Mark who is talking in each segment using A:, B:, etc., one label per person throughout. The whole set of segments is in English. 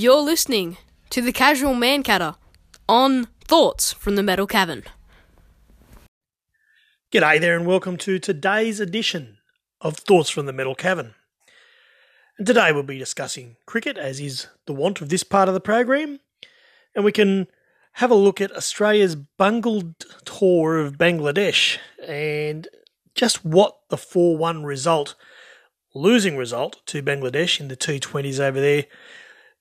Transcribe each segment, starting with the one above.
A: You're listening to the Casual Mancatter on Thoughts from the Metal Cavern.
B: G'day there, and welcome to today's edition of Thoughts from the Metal Cavern. And today we'll be discussing cricket, as is the want of this part of the program, and we can have a look at Australia's bungled tour of Bangladesh and just what the 4 1 result, losing result to Bangladesh in the T20s over there,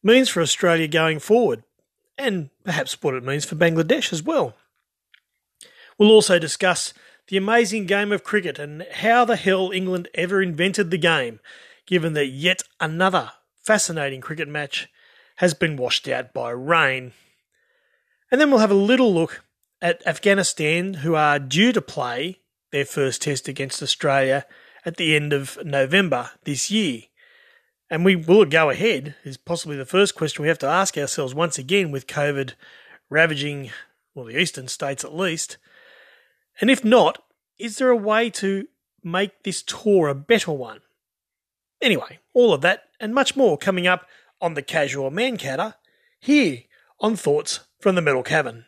B: means for Australia going forward, and perhaps what it means for Bangladesh as well. We'll also discuss the amazing game of cricket and how the hell England ever invented the game, given that yet another fascinating cricket match has been washed out by rain. And then we'll have a little look at Afghanistan, who are due to play their first test against Australia at the end of November this year. And we will go ahead is possibly the first question we have to ask ourselves once again with COVID ravaging, well, the eastern states at least. And if not, is there a way to make this tour a better one? Anyway, all of that and much more coming up on the Casual Mancatter here on Thoughts from the Metal Cavern.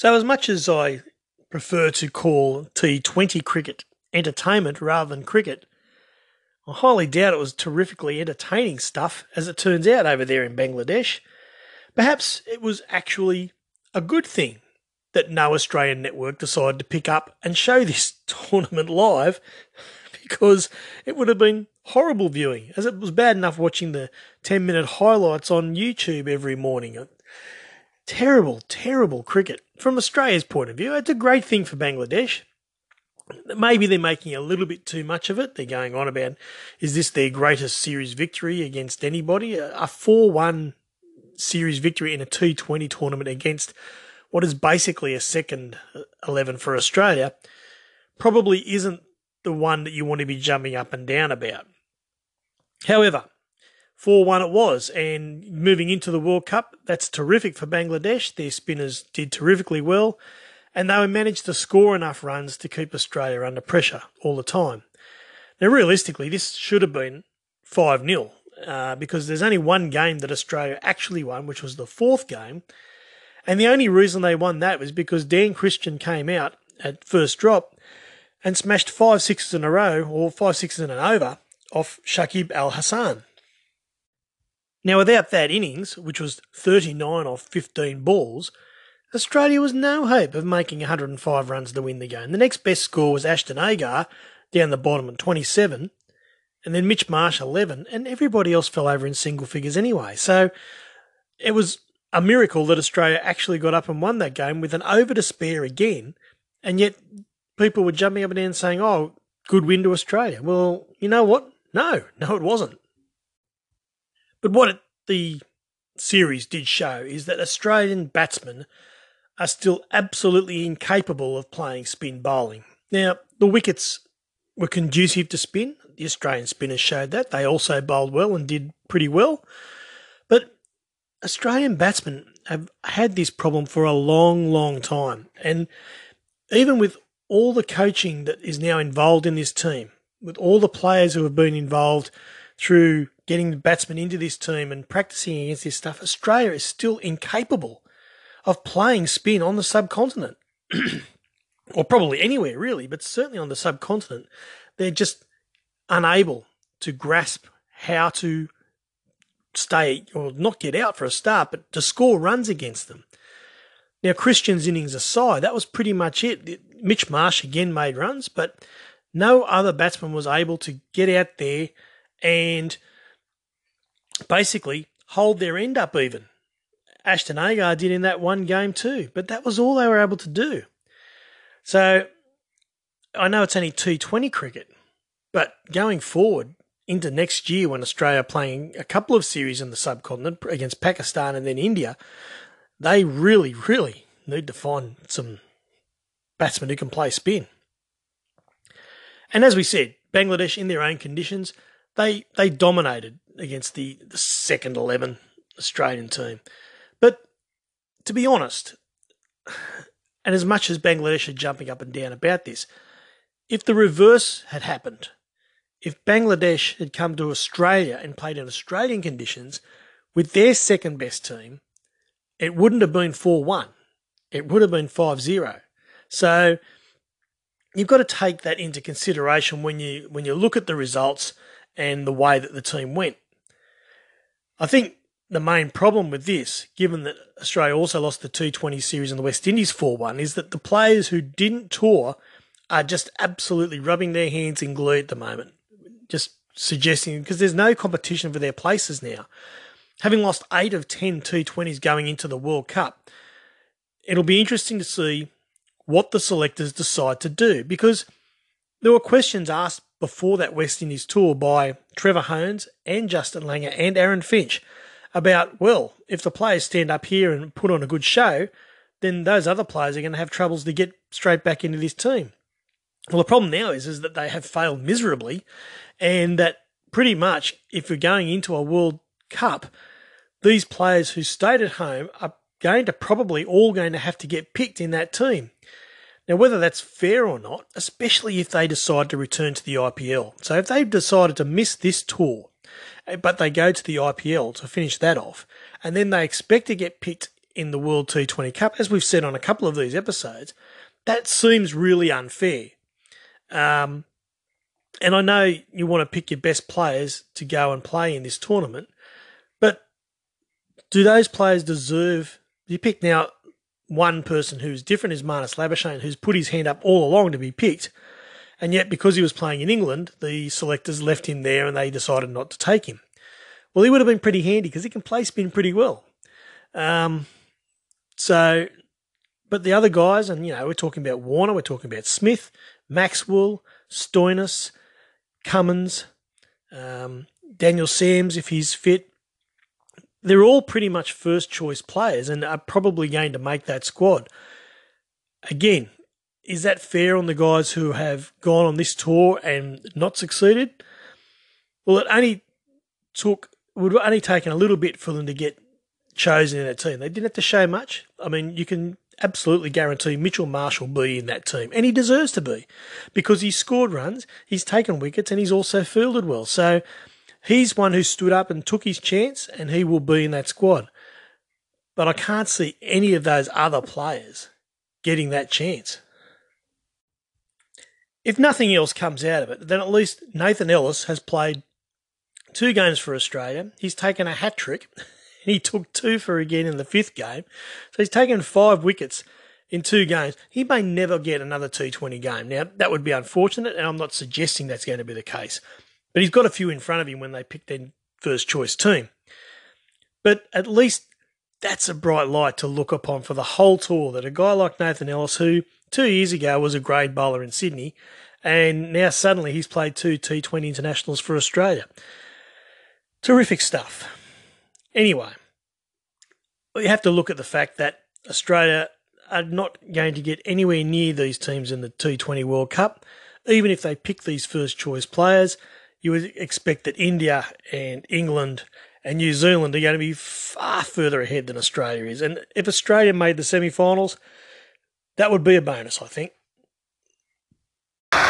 B: So, as much as I prefer to call T20 cricket entertainment rather than cricket, I highly doubt it was terrifically entertaining stuff, as it turns out over there in Bangladesh. Perhaps it was actually a good thing that no Australian network decided to pick up and show this tournament live because it would have been horrible viewing, as it was bad enough watching the 10 minute highlights on YouTube every morning. Terrible, terrible cricket. From Australia's point of view, it's a great thing for Bangladesh. Maybe they're making a little bit too much of it. They're going on about is this their greatest series victory against anybody? A 4 1 series victory in a T20 tournament against what is basically a second 11 for Australia probably isn't the one that you want to be jumping up and down about. However, 4 1 it was, and moving into the World Cup, that's terrific for Bangladesh. Their spinners did terrifically well, and they managed to score enough runs to keep Australia under pressure all the time. Now, realistically, this should have been 5 0 uh, because there's only one game that Australia actually won, which was the fourth game. And the only reason they won that was because Dan Christian came out at first drop and smashed five sixes in a row or five sixes in an over off Shakib Al Hasan. Now, without that innings, which was 39 off 15 balls, Australia was no hope of making 105 runs to win the game. The next best score was Ashton Agar down the bottom at 27, and then Mitch Marsh 11, and everybody else fell over in single figures anyway. So it was a miracle that Australia actually got up and won that game with an over to spare again, and yet people were jumping up and down saying, "Oh, good win to Australia." Well, you know what? No, no, it wasn't. But what it, the series did show is that Australian batsmen are still absolutely incapable of playing spin bowling. Now, the wickets were conducive to spin. The Australian spinners showed that. They also bowled well and did pretty well. But Australian batsmen have had this problem for a long, long time. And even with all the coaching that is now involved in this team, with all the players who have been involved through getting the batsmen into this team and practicing against this stuff, Australia is still incapable of playing spin on the subcontinent. or probably anywhere really, but certainly on the subcontinent. They're just unable to grasp how to stay or not get out for a start, but to score runs against them. Now, Christian's innings aside, that was pretty much it. Mitch Marsh again made runs, but no other batsman was able to get out there and basically hold their end up even. Ashton Agar did in that one game too, but that was all they were able to do. So I know it's only T20 cricket, but going forward into next year when Australia are playing a couple of series in the subcontinent against Pakistan and then India, they really, really need to find some batsmen who can play spin. And as we said, Bangladesh in their own conditions, they they dominated against the, the second eleven Australian team. But to be honest, and as much as Bangladesh are jumping up and down about this, if the reverse had happened, if Bangladesh had come to Australia and played in Australian conditions with their second best team, it wouldn't have been 4 1. It would have been 5 0. So you've got to take that into consideration when you when you look at the results and the way that the team went. I think the main problem with this, given that Australia also lost the T20 series in the West Indies 4 1, is that the players who didn't tour are just absolutely rubbing their hands in glee at the moment. Just suggesting, because there's no competition for their places now. Having lost 8 of 10 T20s going into the World Cup, it'll be interesting to see what the selectors decide to do because there were questions asked before that West Indies tour by Trevor Hohns and Justin Langer and Aaron Finch about, well, if the players stand up here and put on a good show, then those other players are going to have troubles to get straight back into this team. Well, the problem now is, is that they have failed miserably, and that pretty much if you're going into a World Cup, these players who stayed at home are going to probably all going to have to get picked in that team. Now, whether that's fair or not, especially if they decide to return to the IPL. So, if they've decided to miss this tour, eh, but they go to the IPL to finish that off, and then they expect to get picked in the World T20 Cup, as we've said on a couple of these episodes, that seems really unfair. Um, and I know you want to pick your best players to go and play in this tournament, but do those players deserve? You pick now one person who's different is Marnus Labuschagne, who's put his hand up all along to be picked. And yet, because he was playing in England, the selectors left him there and they decided not to take him. Well, he would have been pretty handy because he can play spin pretty well. Um, so, but the other guys, and you know, we're talking about Warner, we're talking about Smith, Maxwell, Stoinis, Cummins, um, Daniel Sams, if he's fit, they're all pretty much first choice players and are probably going to make that squad. Again, is that fair on the guys who have gone on this tour and not succeeded? Well, it only took would only taken a little bit for them to get chosen in that team. They didn't have to show much. I mean, you can absolutely guarantee Mitchell Marsh will be in that team, and he deserves to be because he's scored runs, he's taken wickets, and he's also fielded well. So He's one who stood up and took his chance, and he will be in that squad. But I can't see any of those other players getting that chance. If nothing else comes out of it, then at least Nathan Ellis has played two games for Australia. He's taken a hat trick. He took two for again in the fifth game. So he's taken five wickets in two games. He may never get another T20 game. Now, that would be unfortunate, and I'm not suggesting that's going to be the case. But he's got a few in front of him when they pick their first choice team. But at least that's a bright light to look upon for the whole tour that a guy like Nathan Ellis, who two years ago was a grade bowler in Sydney, and now suddenly he's played two T20 internationals for Australia. Terrific stuff. Anyway, we have to look at the fact that Australia are not going to get anywhere near these teams in the T20 World Cup, even if they pick these first choice players you would expect that India and England and New Zealand are going to be far further ahead than Australia is. And if Australia made the semi finals, that would be a bonus, I think.
C: Gone!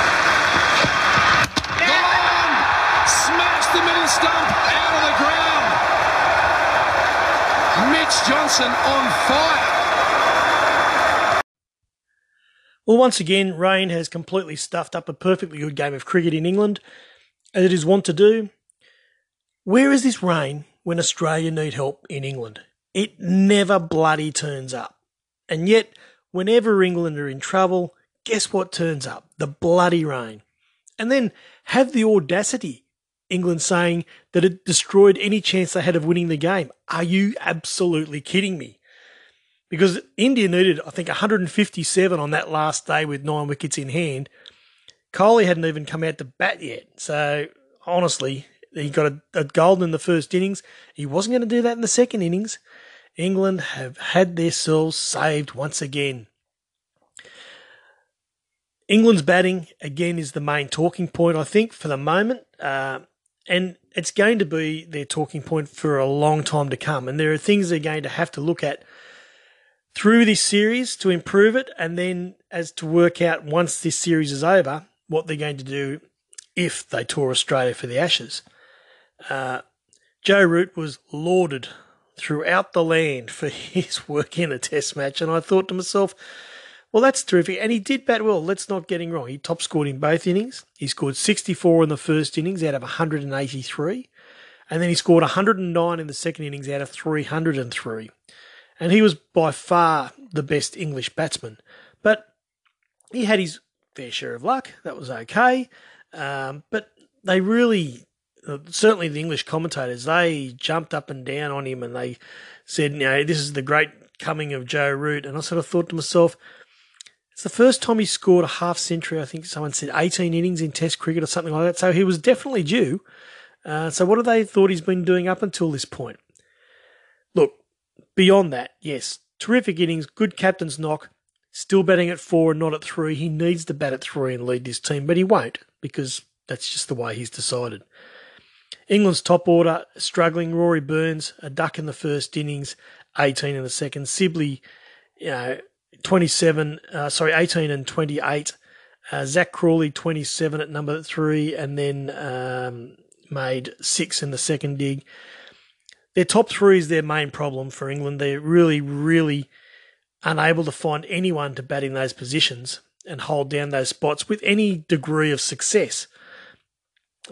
C: Smashed the middle stump out of the ground. Mitch Johnson on fire.
B: Well, once again, rain has completely stuffed up a perfectly good game of cricket in England as it is wont to do. Where is this rain when Australia need help in England? It never bloody turns up. And yet, whenever England are in trouble, guess what turns up? The bloody rain. And then have the audacity England saying that it destroyed any chance they had of winning the game. Are you absolutely kidding me? Because India needed, I think, 157 on that last day with nine wickets in hand. Kohli hadn't even come out to bat yet. So, honestly, he got a, a in the first innings. He wasn't going to do that in the second innings. England have had themselves saved once again. England's batting, again, is the main talking point, I think, for the moment. Uh, and it's going to be their talking point for a long time to come. And there are things they're going to have to look at through this series to improve it, and then as to work out once this series is over what they're going to do if they tour Australia for the Ashes. Uh, Joe Root was lauded throughout the land for his work in a test match, and I thought to myself, well, that's terrific. And he did bat well. Let's not get him wrong. He top scored in both innings. He scored 64 in the first innings out of 183. And then he scored 109 in the second innings out of 303. And he was by far the best English batsman. But he had his fair share of luck. That was okay. Um, but they really, uh, certainly the English commentators, they jumped up and down on him and they said, you know, this is the great coming of Joe Root. And I sort of thought to myself, it's the first time he scored a half century. I think someone said 18 innings in Test cricket or something like that. So he was definitely due. Uh, so what have they thought he's been doing up until this point? Look, beyond that, yes, terrific innings, good captain's knock, still batting at four and not at three. He needs to bat at three and lead this team, but he won't because that's just the way he's decided. England's top order struggling. Rory Burns, a duck in the first innings, 18 in the second. Sibley, you know, 27, uh, sorry, 18 and 28. Uh, Zak Crawley, 27 at number three, and then um, made six in the second dig. Their top three is their main problem for England. They're really, really unable to find anyone to bat in those positions and hold down those spots with any degree of success.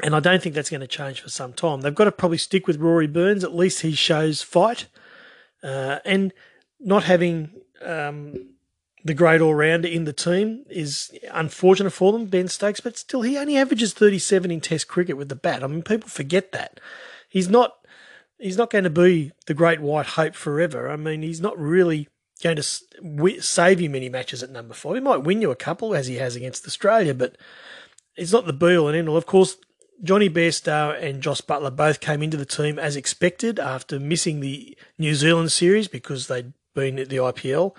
B: And I don't think that's going to change for some time. They've got to probably stick with Rory Burns. At least he shows fight. Uh, and not having um, the great all rounder in the team is unfortunate for them, Ben Stokes, but still, he only averages 37 in Test cricket with the bat. I mean, people forget that. He's not. He's not going to be the great white hope forever. I mean, he's not really going to save you many matches at number four. He might win you a couple, as he has against Australia, but it's not the be all and end all. Of course, Jonny Bairstow and Jos Buttler both came into the team as expected after missing the New Zealand series because they'd been at the IPL.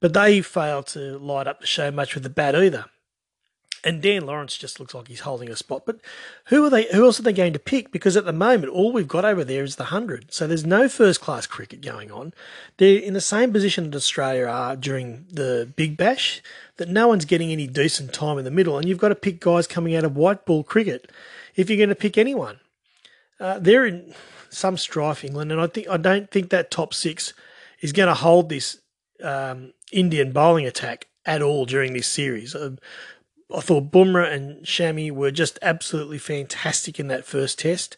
B: But they failed to light up the show much with the bat either. And Dan Lawrence just looks like he's holding a spot. But who are they? Who else are they going to pick? Because at the moment, all we've got over there is the hundred. So there's no first class cricket going on. They're in the same position that Australia are during the Big Bash. That no one's getting any decent time in the middle, and you've got to pick guys coming out of white ball cricket if you're going to pick anyone. Uh, they're in some strife, England, and I think I don't think that top six is going to hold this um, Indian bowling attack at all during this series. Um, I thought Bumrah and Shami were just absolutely fantastic in that first test.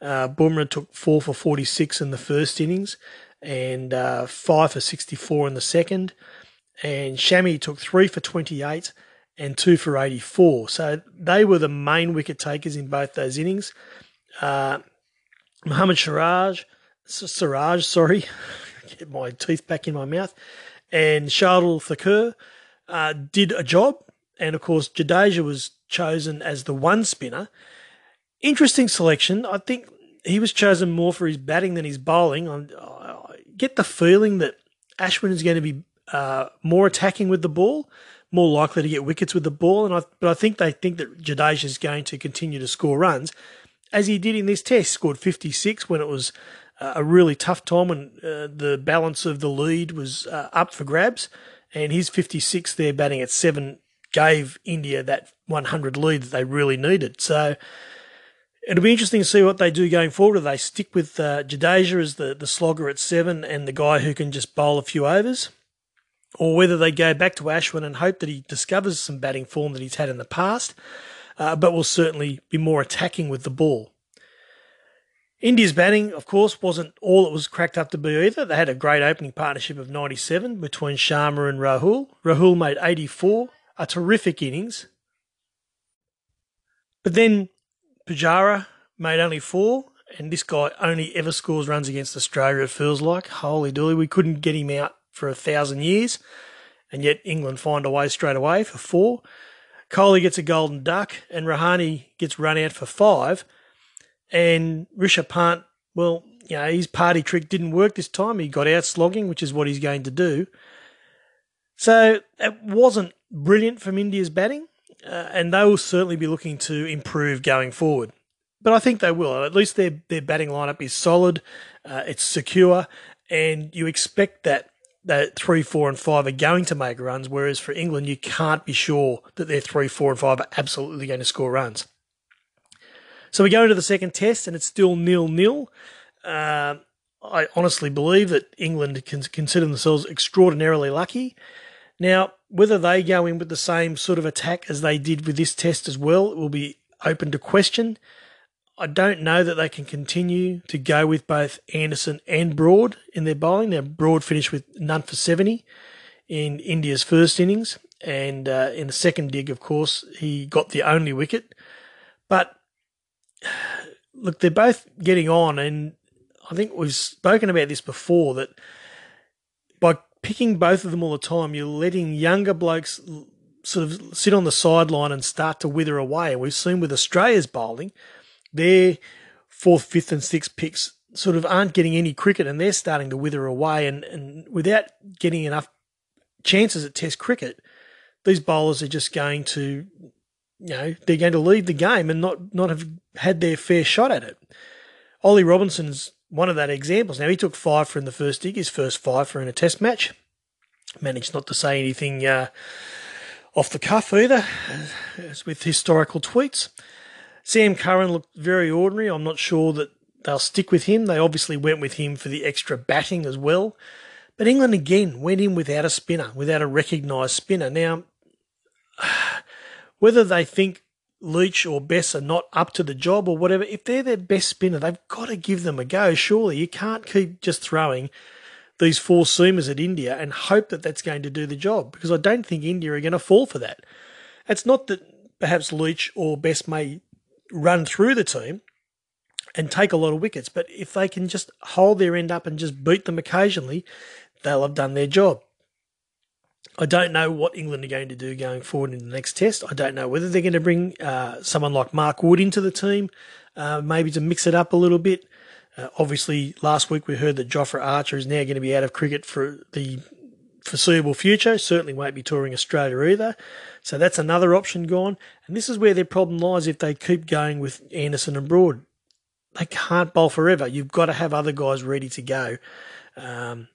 B: Uh, Bumrah took four for 46 in the first innings and uh, five for 64 in the second. And Shami took three for 28 and two for 84. So they were the main wicket takers in both those innings. Uh, Mohammad Siraj, Siraj, sorry, get my teeth back in my mouth and Shardul Thakur uh, did a job. And of course, Jadeja was chosen as the one spinner. Interesting selection. I think he was chosen more for his batting than his bowling. I get the feeling that Ashwin is going to be uh, more attacking with the ball, more likely to get wickets with the ball. And I, but I think they think that Jadeja is going to continue to score runs, as he did in this test. Scored 56 when it was a really tough time when uh, the balance of the lead was uh, up for grabs, and his 56 there batting at seven gave India that 100 lead that they really needed. So it'll be interesting to see what they do going forward. Do they stick with uh, Jadeja as the, the slogger at seven and the guy who can just bowl a few overs? Or whether they go back to Ashwin and hope that he discovers some batting form that he's had in the past, uh, but will certainly be more attacking with the ball. India's batting, of course, wasn't all it was cracked up to be either. They had a great opening partnership of 97 between Sharma and Rahul. Rahul made 84, a terrific innings. But then Pujara made only four, and this guy only ever scores runs against Australia, it feels like. Holy dooly, we couldn't get him out for a thousand years, and yet England find a way straight away for four. Kohli gets a golden duck, and Rahane gets run out for five. And Rishabh Pant, well, you know, his party trick didn't work this time. He got out slogging, which is what he's going to do. So it wasn't brilliant from India's batting, uh, and they will certainly be looking to improve going forward. But I think they will. At least their their batting lineup is solid, uh, it's secure, and you expect that that three, four, and five are going to make runs. Whereas for England, you can't be sure that their three, four, and five are absolutely going to score runs. So we go into the second test, and it's still nil nil. Uh, I honestly believe that England can consider themselves extraordinarily lucky. Now, whether they go in with the same sort of attack as they did with this test as well, will be open to question. I don't know that they can continue to go with both Anderson and Broad in their bowling. Now, Broad finished with none for 70 in India's first innings, and uh, in the second dig, of course, he got the only wicket. But look, they're both getting on, and I think we've spoken about this before that by picking both of them all the time, you're letting younger blokes sort of sit on the sideline and start to wither away. And we've seen with Australia's bowling their fourth, fifth, and sixth picks sort of aren't getting any cricket and they're starting to wither away. And, and without getting enough chances at Test cricket, these bowlers are just going to, you know, they're going to leave the game and not, not have had their fair shot at it. Ollie Robinson's one of that examples. Now, he took five in the first dig, his first five for in a Test match. Managed not to say anything uh, off the cuff either, as with historical tweets. Sam Curran looked very ordinary. I'm not sure that they'll stick with him. They obviously went with him for the extra batting as well. But England again went in without a spinner, without a recognised spinner. Now, whether they think Leach or Bess are not up to the job or whatever, if they're their best spinner, they've got to give them a go. Surely you can't keep just throwing these four seamers at India and hope that that's going to do the job because I don't think India are going to fall for that. It's not that perhaps Leach or Bess may run through the team and take a lot of wickets. But if they can just hold their end up and just beat them occasionally, they'll have done their job. I don't know what England are going to do going forward in the next test. I don't know whether they're going to bring uh, someone like Mark Wood into the team, uh, maybe to mix it up a little bit. Uh, obviously, last week we heard that Jofra Archer is now going to be out of cricket for the foreseeable future. Certainly won't be touring Australia either. So that's another option gone. And this is where their problem lies if they keep going with Anderson and Broad. They can't bowl forever. You've got to have other guys ready to go. Um,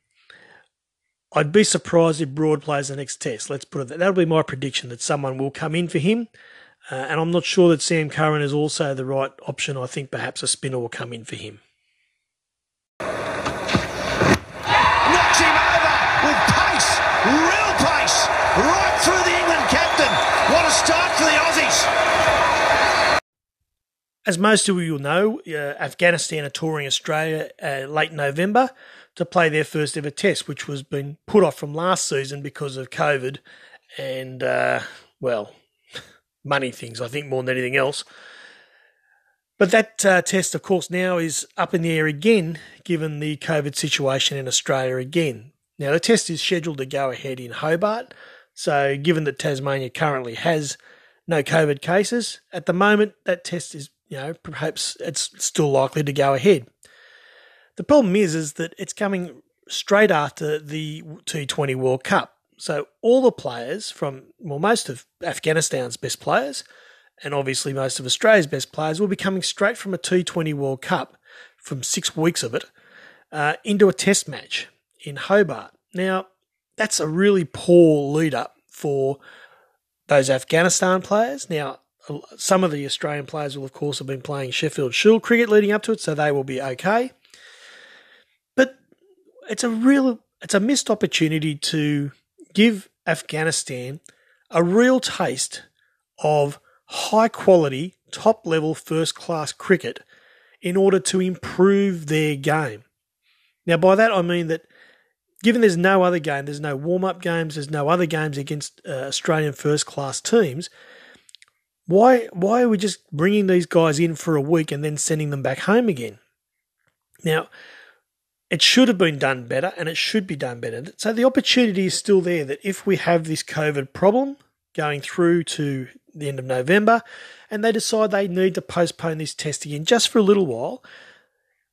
B: I'd be surprised if Broad plays the next test. Let's put it that. That'll be my prediction that someone will come in for him. Uh, and I'm not sure that Sam Curran is also the right option. I think perhaps a spinner will come in for him.
D: Knocks him over with pace, real pace, right through the England captain. What a start for the Aussies.
B: As most of you will know, uh, Afghanistan are touring Australia uh, late November to play their first ever test, which was been put off from last season because of COVID and, uh, well, money things, I think, more than anything else. But that uh, test, of course, now is up in the air again, given the COVID situation in Australia again. Now, the test is scheduled to go ahead in Hobart. So, given that Tasmania currently has no COVID cases, at the moment, that test is, you know, perhaps it's still likely to go ahead. The problem is, is that it's coming straight after the T20 World Cup. So all the players from, well, most of Afghanistan's best players and obviously most of Australia's best players will be coming straight from a T20 World Cup, from six weeks of it, uh, into a test match in Hobart. Now, that's a really poor lead up for those Afghanistan players. Now, some of the Australian players will, of course, have been playing Sheffield Shield cricket leading up to it, so they will be okay. It's a real, it's a missed opportunity to give Afghanistan a real taste of high quality, top level, first class cricket in order to improve their game. Now, by that I mean that given there's no other game, there's no warm up games, there's no other games against uh, Australian first class teams, Why why are we just bringing these guys in for a week and then sending them back home again? Now, it should have been done better and it should be done better. So the opportunity is still there that if we have this COVID problem going through to the end of November and they decide they need to postpone this test again just for a little while,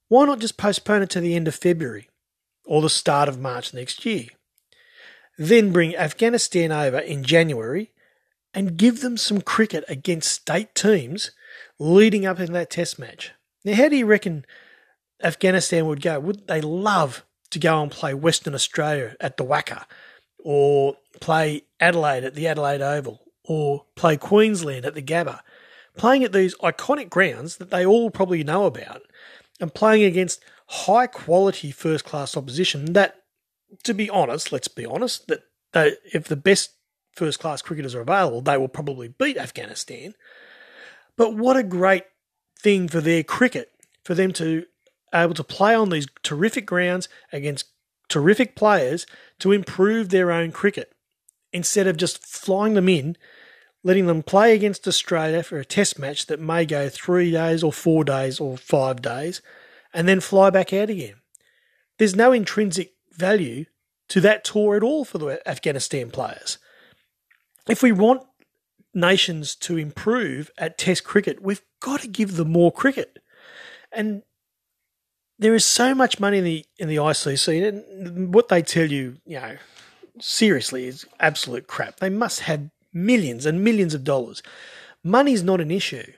B: why not just postpone it to the end of February or the start of March next year? Then bring Afghanistan over in January and give them some cricket against state teams leading up in that test match. Now, how do you reckon Afghanistan would go? Would they love to go and play Western Australia at the WACA or play Adelaide at the Adelaide Oval or play Queensland at the Gabba? Playing at these iconic grounds that they all probably know about and playing against high quality first class opposition that, to be honest, let's be honest, that they, if the best first class cricketers are available, they will probably beat Afghanistan. But what a great thing for their cricket, for them to able to play on these terrific grounds against terrific players to improve their own cricket instead of just flying them in, letting them play against Australia for a test match that may go three days or four days or five days and then fly back out again. There's no intrinsic value to that tour at all for the Afghanistan players. If we want nations to improve at Test cricket, we've got to give them more cricket. And there is so much money in the in the ICC, and what they tell you, you know, seriously, is absolute crap. They must have millions and millions of dollars. Money's not an issue.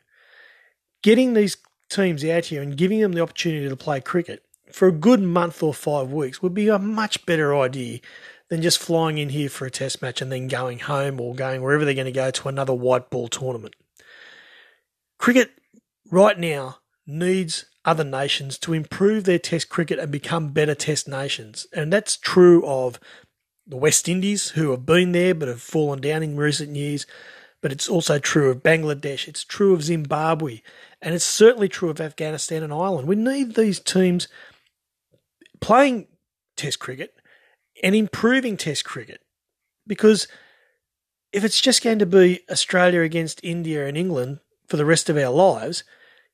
B: Getting these teams out here and giving them the opportunity to play cricket for a good month or five weeks would be a much better idea than just flying in here for a test match and then going home or going wherever they're going to go to another white ball tournament. Cricket right now needs other nations to improve their test cricket and become better test nations. And that's true of the West Indies, who have been there but have fallen down in recent years. But it's also true of Bangladesh, it's true of Zimbabwe, and it's certainly true of Afghanistan and Ireland. We need these teams playing test cricket and improving Test cricket. Because if it's just going to be Australia against India and England for the rest of our lives,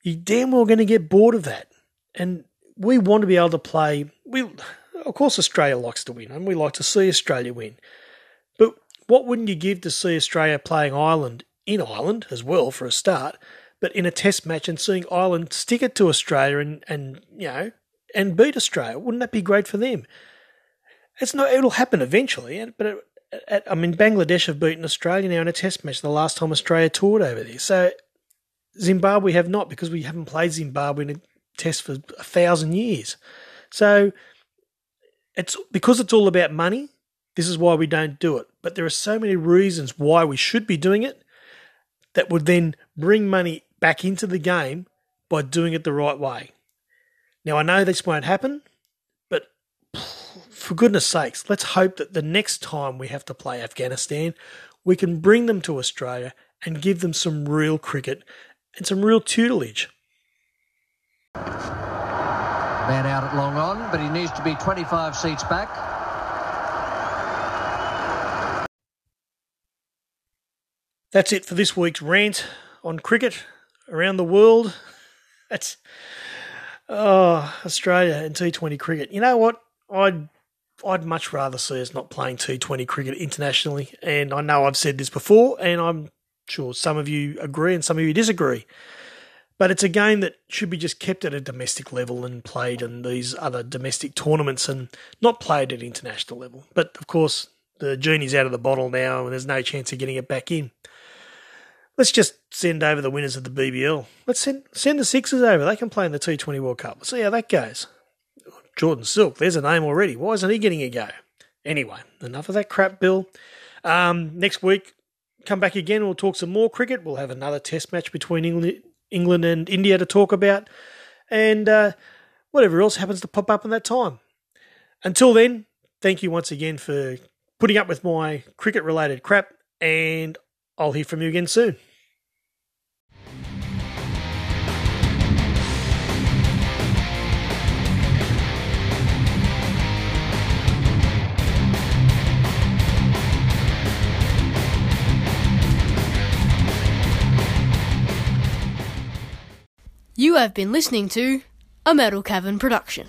B: you're damn well going to get bored of that. And we want to be able to play. We, of course, Australia likes to win, and we like to see Australia win. But what wouldn't you give to see Australia playing Ireland in Ireland as well for a start, but in a Test match and seeing Ireland stick it to Australia and and you know and beat Australia? Wouldn't that be great for them? It's not. It'll happen eventually, but it, I mean, Bangladesh have beaten Australia now in a Test match. The last time Australia toured over there, so Zimbabwe have not because we haven't played Zimbabwe in a Test for a thousand years. So it's because it's all about money. This is why we don't do it. But there are so many reasons why we should be doing it that would then bring money back into the game by doing it the right way. Now I know this won't happen but for goodness sakes, let's hope that the next time we have to play Afghanistan, we can bring them to Australia and give them some real cricket and some real tutelage.
E: Man out at long on, but he needs to be 25 seats back.
B: That's it for this week's rant on cricket around the world. That's oh Australia and T20 cricket. You know what? I'd I'd much rather see us not playing T20 cricket internationally. And I know I've said this before, and I'm sure some of you agree and some of you disagree. But it's a game that should be just kept at a domestic level and played in these other domestic tournaments and not played at international level. But of course, the genie's out of the bottle now and there's no chance of getting it back in. Let's just send over the winners of the BBL. Let's send, send the Sixers over. They can play in the T20 World Cup. See how that goes. Jordan Silk, there's a name already. Why isn't he getting a go? Anyway, enough of that crap, Bill. Um, next week, come back again. We'll talk some more cricket. We'll have another test match between England, England and India to talk about. And uh, whatever else happens to pop up in that time. Until then, thank you once again for putting up with my cricket related crap. And I'll hear from you again soon.
A: You have been listening to a Metal Cavern production.